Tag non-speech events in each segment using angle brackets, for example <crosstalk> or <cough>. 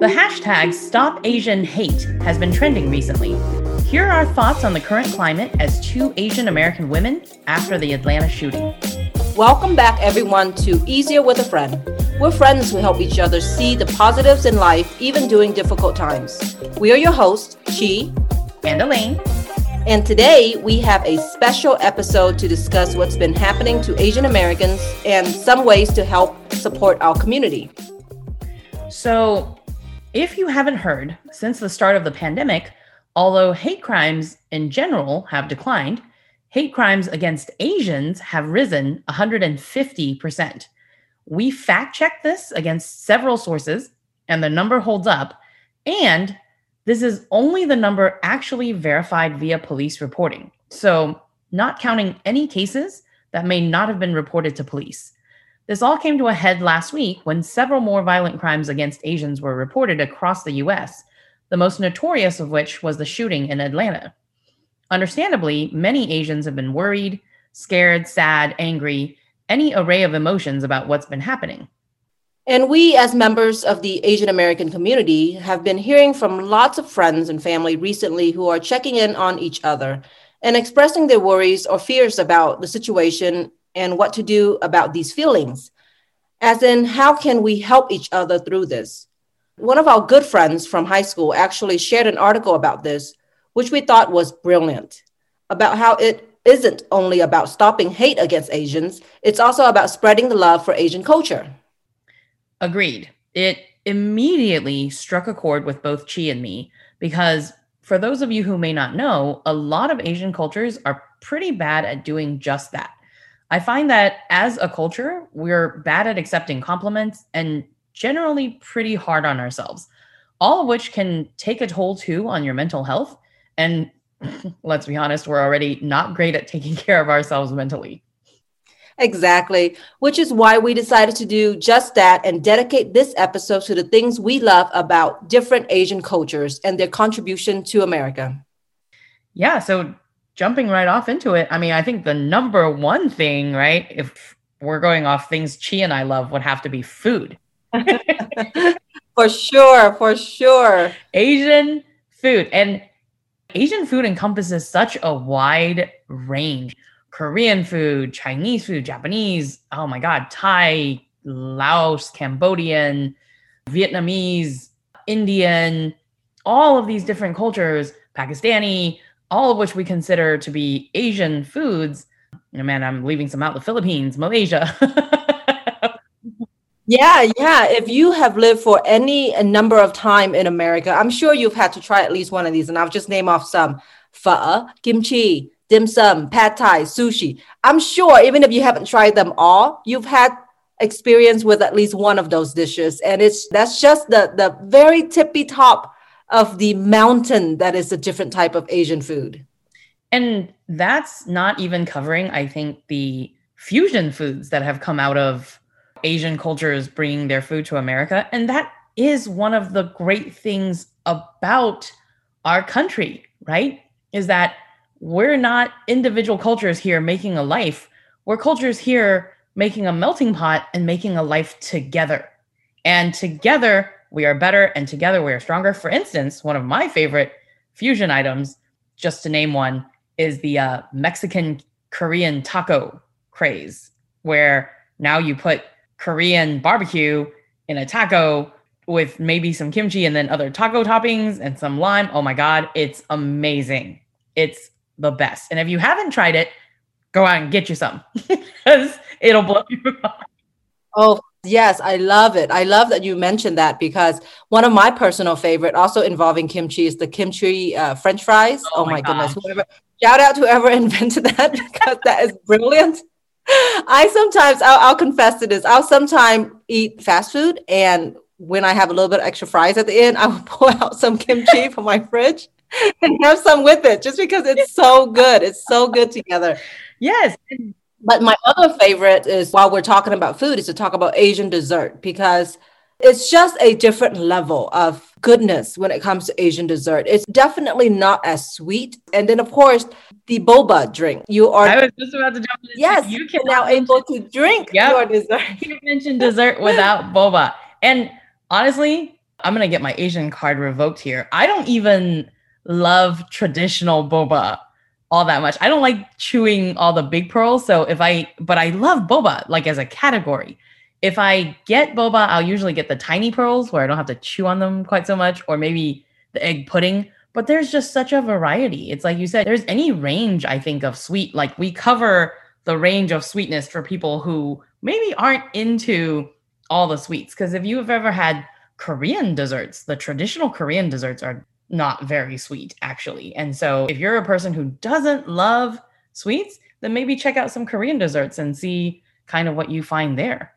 The hashtag StopAsianHate has been trending recently. Here are our thoughts on the current climate as two Asian American women after the Atlanta shooting. Welcome back, everyone, to Easier with a Friend. We're friends who help each other see the positives in life, even during difficult times. We are your hosts, Chi and Elaine. And today we have a special episode to discuss what's been happening to Asian Americans and some ways to help support our community. So, if you haven't heard, since the start of the pandemic, although hate crimes in general have declined, hate crimes against Asians have risen 150%. We fact checked this against several sources, and the number holds up. And this is only the number actually verified via police reporting. So, not counting any cases that may not have been reported to police. This all came to a head last week when several more violent crimes against Asians were reported across the US, the most notorious of which was the shooting in Atlanta. Understandably, many Asians have been worried, scared, sad, angry, any array of emotions about what's been happening. And we, as members of the Asian American community, have been hearing from lots of friends and family recently who are checking in on each other and expressing their worries or fears about the situation and what to do about these feelings. As in, how can we help each other through this? One of our good friends from high school actually shared an article about this, which we thought was brilliant, about how it isn't only about stopping hate against Asians, it's also about spreading the love for Asian culture. Agreed. It immediately struck a chord with both Chi and me because, for those of you who may not know, a lot of Asian cultures are pretty bad at doing just that. I find that as a culture, we're bad at accepting compliments and generally pretty hard on ourselves, all of which can take a toll too on your mental health. And <laughs> let's be honest, we're already not great at taking <laughs> care of ourselves mentally. Exactly, which is why we decided to do just that and dedicate this episode to the things we love about different Asian cultures and their contribution to America. Yeah, so jumping right off into it, I mean, I think the number one thing, right, if we're going off things Chi and I love, would have to be food. <laughs> for sure, for sure. Asian food. And Asian food encompasses such a wide range Korean food, Chinese food, Japanese, oh my God, Thai, Laos, Cambodian, Vietnamese, Indian, all of these different cultures, Pakistani, all of which we consider to be Asian foods. You know, man, I'm leaving some out the Philippines, Malaysia. <laughs> yeah, yeah. If you have lived for any number of time in America, I'm sure you've had to try at least one of these. And I'll just name off some pho, kimchi, dim sum, pad thai, sushi. I'm sure even if you haven't tried them all, you've had experience with at least one of those dishes. And it's that's just the the very tippy top of the mountain that is a different type of Asian food. And that's not even covering, I think, the fusion foods that have come out of Asian cultures bringing their food to America. And that is one of the great things about our country, right? Is that we're not individual cultures here making a life. We're cultures here making a melting pot and making a life together. And together we are better and together we are stronger. For instance, one of my favorite fusion items, just to name one, is the uh, Mexican Korean taco craze, where now you put Korean barbecue in a taco with maybe some kimchi and then other taco toppings and some lime. Oh my God, it's amazing. It's the best. And if you haven't tried it, go out and get you some <laughs> because it'll blow you <laughs> mind. Oh, yes, I love it. I love that you mentioned that because one of my personal favorite, also involving kimchi, is the kimchi uh, French fries. Oh, oh my, my goodness! Whoever, shout out to whoever <laughs> invented that because that is brilliant. I sometimes, I'll, I'll confess to this. I'll sometimes eat fast food, and when I have a little bit of extra fries at the end, I will pull out some kimchi from my fridge <laughs> and have some with it just because it's so good. It's so good together. Yes. But my other favorite is while we're talking about food, is to talk about Asian dessert because it's just a different level of goodness when it comes to Asian dessert. It's definitely not as sweet. And then, of course, the boba drink. You are. I was just about to jump in. Yes, you can now able to drink yep. your dessert. You can mention dessert without <laughs> boba. And honestly, I'm going to get my Asian card revoked here. I don't even love traditional boba all that much. I don't like chewing all the big pearls. So if I, but I love boba like as a category. If I get boba, I'll usually get the tiny pearls where I don't have to chew on them quite so much, or maybe the egg pudding. But there's just such a variety. It's like you said, there's any range, I think, of sweet. Like we cover the range of sweetness for people who maybe aren't into all the sweets. Because if you've ever had Korean desserts, the traditional Korean desserts are not very sweet, actually. And so if you're a person who doesn't love sweets, then maybe check out some Korean desserts and see kind of what you find there.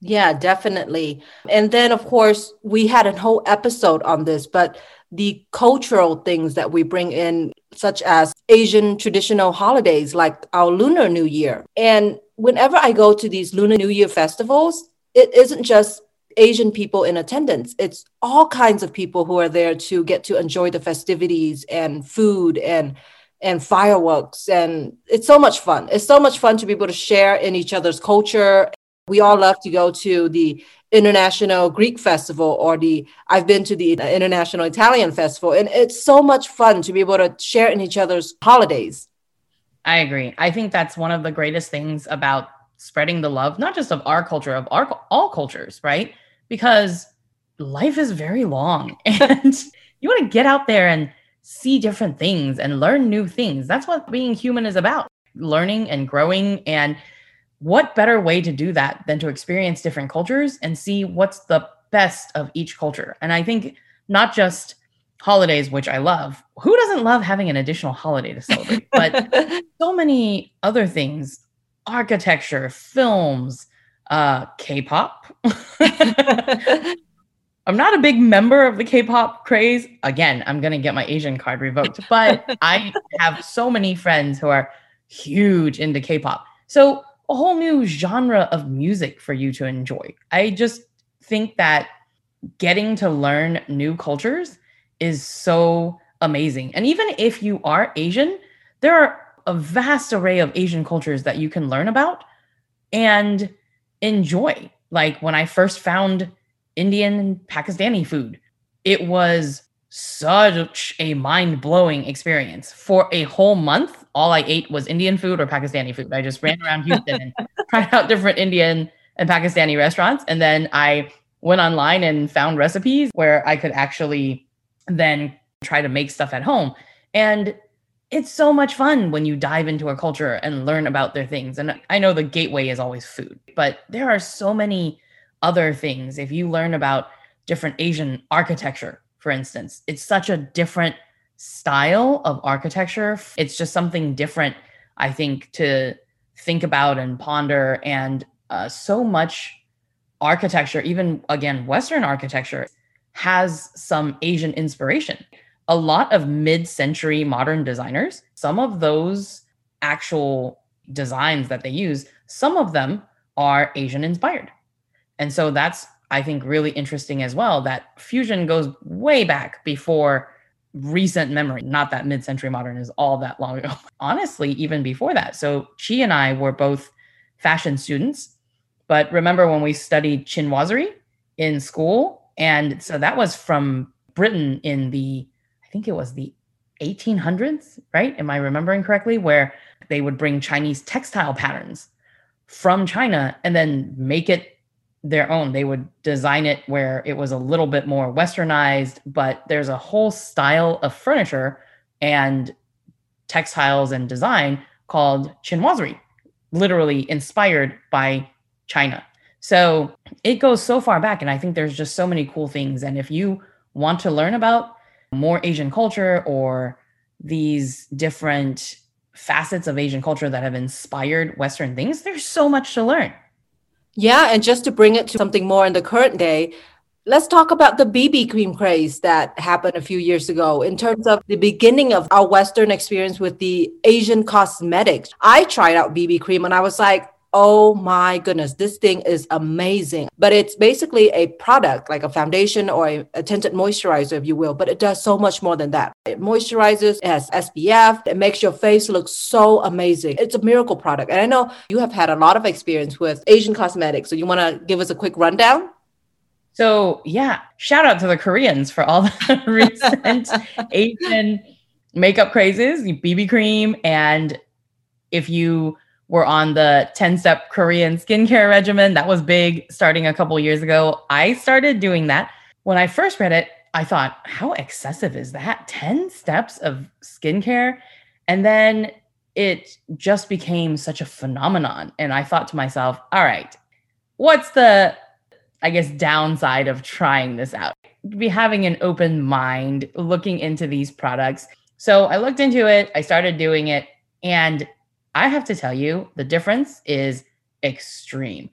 Yeah, definitely. And then, of course, we had a whole episode on this, but the cultural things that we bring in, such as Asian traditional holidays like our Lunar New Year. And whenever I go to these Lunar New Year festivals, it isn't just Asian people in attendance. It's all kinds of people who are there to get to enjoy the festivities and food and and fireworks and it's so much fun. It's so much fun to be able to share in each other's culture. We all love to go to the International Greek Festival or the I've been to the International Italian Festival and it's so much fun to be able to share in each other's holidays. I agree. I think that's one of the greatest things about spreading the love, not just of our culture, of our all cultures, right? Because life is very long <laughs> and you want to get out there and see different things and learn new things. That's what being human is about learning and growing. And what better way to do that than to experience different cultures and see what's the best of each culture? And I think not just holidays, which I love. Who doesn't love having an additional holiday to celebrate? But <laughs> so many other things architecture, films, uh, K-pop. <laughs> I'm not a big member of the K-pop craze. Again, I'm gonna get my Asian card revoked, but I have so many friends who are huge into K-pop. So a whole new genre of music for you to enjoy. I just think that getting to learn new cultures is so amazing. And even if you are Asian, there are a vast array of Asian cultures that you can learn about. And enjoy. Like when I first found Indian and Pakistani food, it was such a mind blowing experience. For a whole month, all I ate was Indian food or Pakistani food. I just ran around Houston and <laughs> tried out different Indian and Pakistani restaurants. And then I went online and found recipes where I could actually then try to make stuff at home. And it's so much fun when you dive into a culture and learn about their things. And I know the gateway is always food, but there are so many other things. If you learn about different Asian architecture, for instance, it's such a different style of architecture. It's just something different, I think, to think about and ponder. And uh, so much architecture, even again, Western architecture, has some Asian inspiration a lot of mid-century modern designers. Some of those actual designs that they use some of them are asian inspired. And so that's i think really interesting as well that fusion goes way back before recent memory. Not that mid-century modern is all that long ago <laughs> honestly even before that. So chi and i were both fashion students but remember when we studied chinoiserie in school? And so that was from britain in the think it was the 1800s, right? Am I remembering correctly? Where they would bring Chinese textile patterns from China and then make it their own. They would design it where it was a little bit more westernized, but there's a whole style of furniture and textiles and design called chinoiserie, literally inspired by China. So it goes so far back. And I think there's just so many cool things. And if you want to learn about more Asian culture or these different facets of Asian culture that have inspired Western things, there's so much to learn. Yeah. And just to bring it to something more in the current day, let's talk about the BB cream craze that happened a few years ago in terms of the beginning of our Western experience with the Asian cosmetics. I tried out BB cream and I was like, oh my goodness, this thing is amazing. But it's basically a product like a foundation or a, a tinted moisturizer, if you will, but it does so much more than that. It moisturizes, it has SPF, it makes your face look so amazing. It's a miracle product. And I know you have had a lot of experience with Asian cosmetics. So you want to give us a quick rundown? So, yeah, shout out to the Koreans for all the <laughs> recent Asian makeup crazes, BB cream. And if you were on the 10 step Korean skincare regimen, that was big starting a couple years ago. I started doing that. When I first read it, I thought, how excessive is that? 10 steps of skincare. And then it just became such a phenomenon. And I thought to myself, all right, what's the I guess, downside of trying this out. Be having an open mind, looking into these products. So I looked into it, I started doing it, and I have to tell you, the difference is extreme.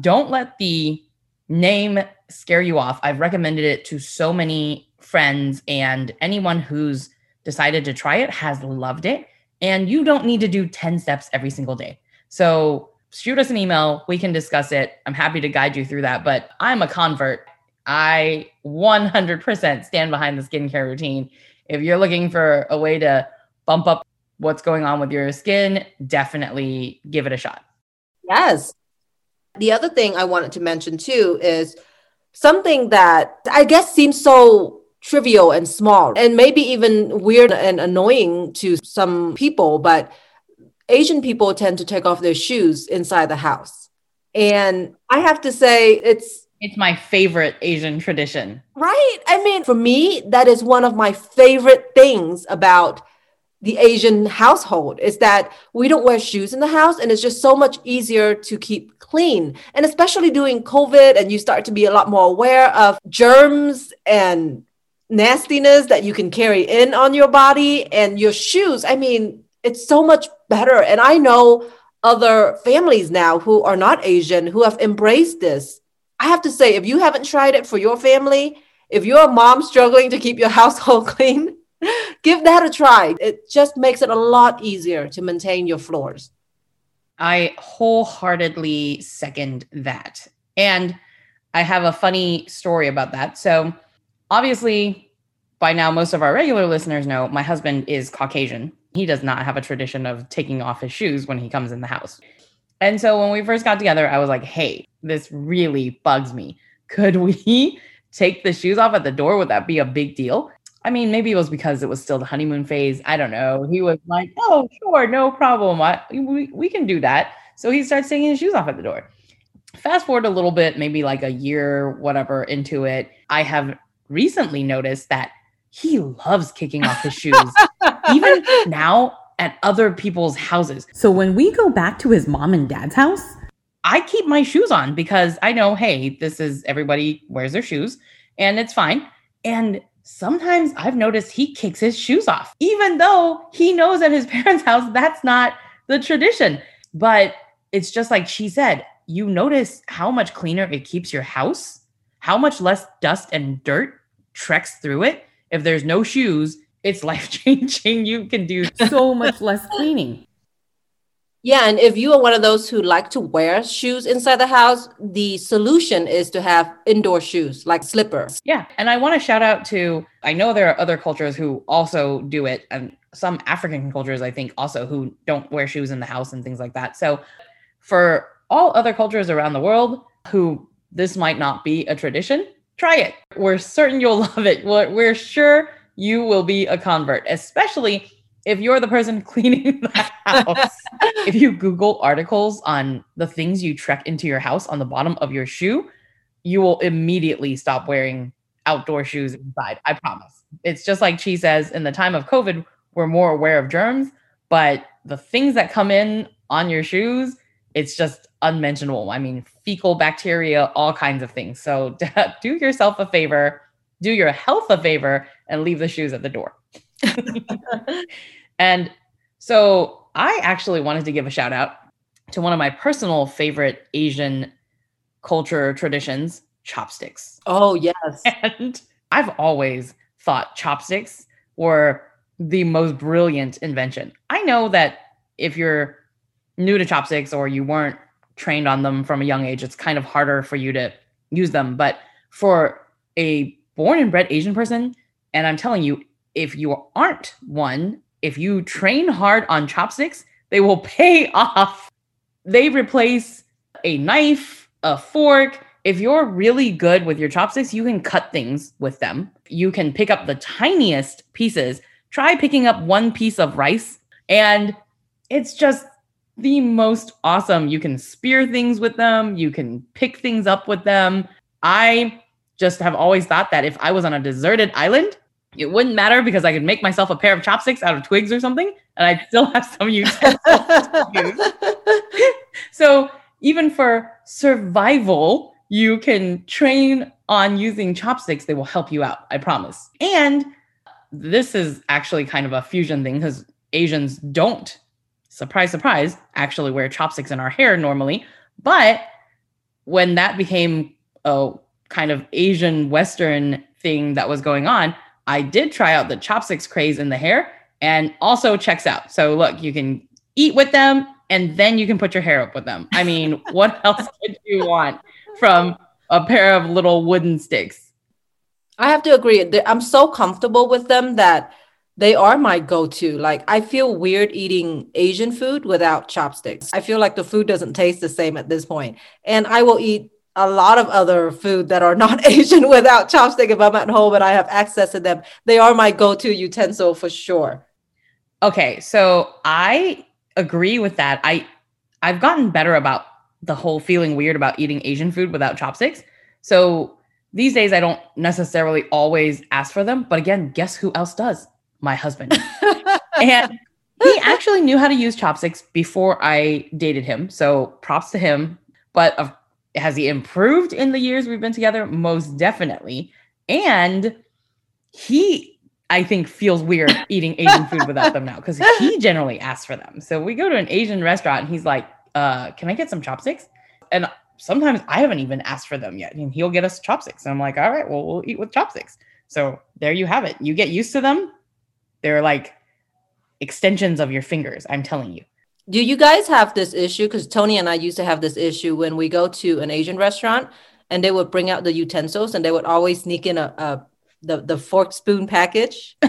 Don't let the name scare you off. I've recommended it to so many friends, and anyone who's decided to try it has loved it. And you don't need to do 10 steps every single day. So shoot us an email. We can discuss it. I'm happy to guide you through that. But I'm a convert. I 100% stand behind the skincare routine. If you're looking for a way to bump up what's going on with your skin, definitely give it a shot. Yes. The other thing I wanted to mention too is something that I guess seems so trivial and small and maybe even weird and annoying to some people, but Asian people tend to take off their shoes inside the house. And I have to say, it's it's my favorite Asian tradition. Right. I mean, for me, that is one of my favorite things about the Asian household is that we don't wear shoes in the house and it's just so much easier to keep clean. And especially during COVID, and you start to be a lot more aware of germs and nastiness that you can carry in on your body and your shoes. I mean, it's so much better. And I know other families now who are not Asian who have embraced this. I have to say, if you haven't tried it for your family, if you're a mom struggling to keep your <laughs> household clean, <laughs> give that a try. It just makes it a lot easier to maintain your floors. I wholeheartedly second that. And I have a funny story about that. So, obviously, by now, most of our regular listeners know my husband is Caucasian he does not have a tradition of taking off his shoes when he comes in the house. And so when we first got together, I was like, hey, this really bugs me. Could we <laughs> take the shoes off at the door? Would that be a big deal? I mean, maybe it was because it was still the honeymoon phase. I don't know. He was like, oh, sure, no problem. I, we, we can do that. So he starts taking his shoes off at the door. Fast forward a little bit, maybe like a year, whatever, into it. I have recently noticed that he loves kicking off his shoes, even <laughs> now at other people's houses. So when we go back to his mom and dad's house, I keep my shoes on because I know, hey, this is everybody wears their shoes and it's fine. And sometimes I've noticed he kicks his shoes off, even though he knows at his <laughs> parents' house that's not the tradition. But it's just like she said, you notice how much cleaner it keeps your house, how much less dust and dirt treks through it if there's no shoes, it's <laughs> life changing. You can do <laughs> so much less cleaning. Yeah, and if you are one of those who like to wear shoes inside the house, the solution is to have indoor shoes like slippers. Yeah, and I want to shout out to I know there are other cultures who also do it and some African cultures I think also who don't wear shoes in the house and things like that. So for all other cultures around the world who this might not be a tradition, try it. We're certain you'll <laughs> love it. We're sure you will be a convert, especially if you're the person <laughs> cleaning the house. if you Google articles on the things you trek into your house on the bottom of your shoe, you will immediately stop wearing outdoor shoes inside. I promise. It's just like she says in the time of COVID, we're more aware of germs, but the things that come in on your shoes, it's just unmentionable. I mean, fecal bacteria, all kinds of things. So <laughs> do yourself a favor, do your health a favor, and leave the shoes at the door. <laughs> and so I actually wanted to give a shout out to one of my personal favorite Asian culture traditions, chopsticks. Oh, yes. <laughs> And I've always thought chopsticks were the most brilliant invention. I know that if you're new to chopsticks or you weren't trained on them from a young age, it's kind of harder for you to use them. But for a born and bred Asian person, and I'm telling you, if you aren't one, if you train hard on chopsticks, they will <laughs> pay off. They replace a knife, a fork. If you're really good with your chopsticks, you can cut things with them. You can pick up the tiniest pieces. Try picking up one piece of rice, and it's just the most awesome. You can spear things with them, you can pick things up with them. I just have always thought that if I was on a deserted island, it wouldn't matter because I could make myself a pair of chopsticks out of twigs or something, and I'd still have some <laughs> use. <laughs> so even for survival, you can train on using chopsticks. They will help you out, I promise. And this is actually kind of a fusion thing because Asians don't, surprise, surprise, actually wear chopsticks in our hair normally. But when that became a kind of Asian Western thing that was going on, I did try out the chopsticks craze in the hair and also checks out. So look, you can eat with them and then you can put your hair up with them. I mean, <laughs> what else could you want from a pair of little wooden sticks? I have to agree. I'm so comfortable with them that they are my go-to. Like I feel weird eating Asian food without chopsticks. I feel like the food doesn't taste the same at this point. And I will eat a lot of other food that are not <laughs> Asian without chopstick if I'm at home and I have access to them. They are my go-to utensil for sure. Okay, so I agree with that. I I've gotten better about the whole feeling weird about eating Asian food without chopsticks. So these days I don't necessarily always ask for them, but again, guess who else does? My husband. <laughs> and he actually knew how to use chopsticks before I dated him. So props to him. But of has he improved in the years we've been together? Most definitely. And he, I think, feels weird <laughs> eating Asian food without them now because he generally asks for them. So we go to an Asian restaurant and he's like, uh, can I get some chopsticks? And sometimes I haven't even asked for them yet. And he'll get us chopsticks. And I'm like, all right, well, we'll eat with chopsticks. So there you have it. You get used to them. They're like extensions of your fingers, I'm telling you do you guys have this issue? Because Tony and I used to have this issue when we go to an Asian restaurant and they would bring out the utensils and they would always sneak in a, a the the fork spoon package. <laughs>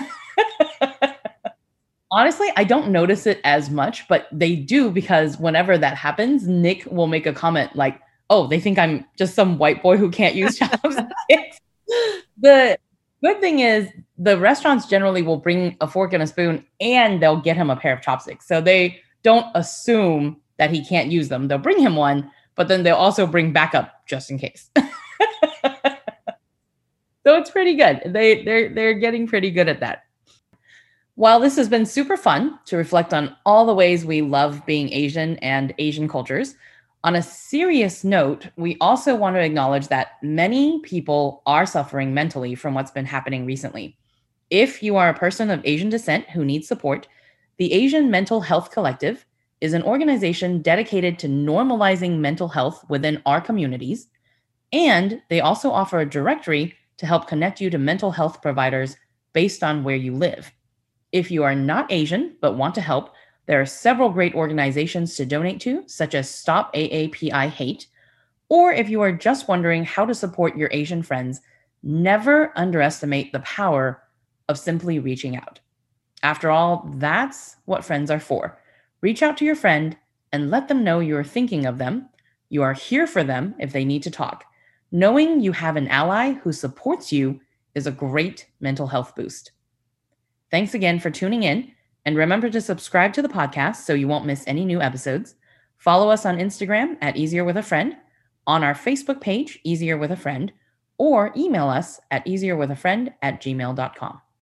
Honestly, I don't notice it as much, but they do because whenever that happens, Nick will make a comment like, "Oh, they think I'm just some white boy who can't use <laughs> chopsticks." the good thing is the restaurants generally will bring a fork and a spoon and they'll get him a pair of chopsticks. So they don't assume that he can't use them. They'll bring him one, but then they'll also bring backup just in case. <laughs> so it's pretty good. They they're they're getting pretty good at that. While this has been super fun to reflect on all the ways we love being Asian and Asian cultures, on a serious note, we also want to acknowledge that many people are suffering mentally from what's been happening recently. If you are a person of Asian descent who needs support, the Asian Mental Health Collective is an organization dedicated to normalizing mental health within our communities, and they also offer a directory to help connect you to mental health providers based on where you live. If you are not Asian but want to help, there are several great organizations to donate to, such as Stop AAPI Hate. Or if you are just wondering how to support your Asian friends, never underestimate the power of simply reaching out. After all, that's what friends are for. Reach out to your friend and let them know you're thinking of them. You are here for them if they need to talk. Knowing you have an ally who supports you is a great mental health boost. Thanks again for tuning in. And remember to subscribe to the podcast so you won't miss any new episodes. Follow us on Instagram at Easier with a Friend, on our Facebook page, Easier with a Friend, or email us at easierwithafriend at gmail.com.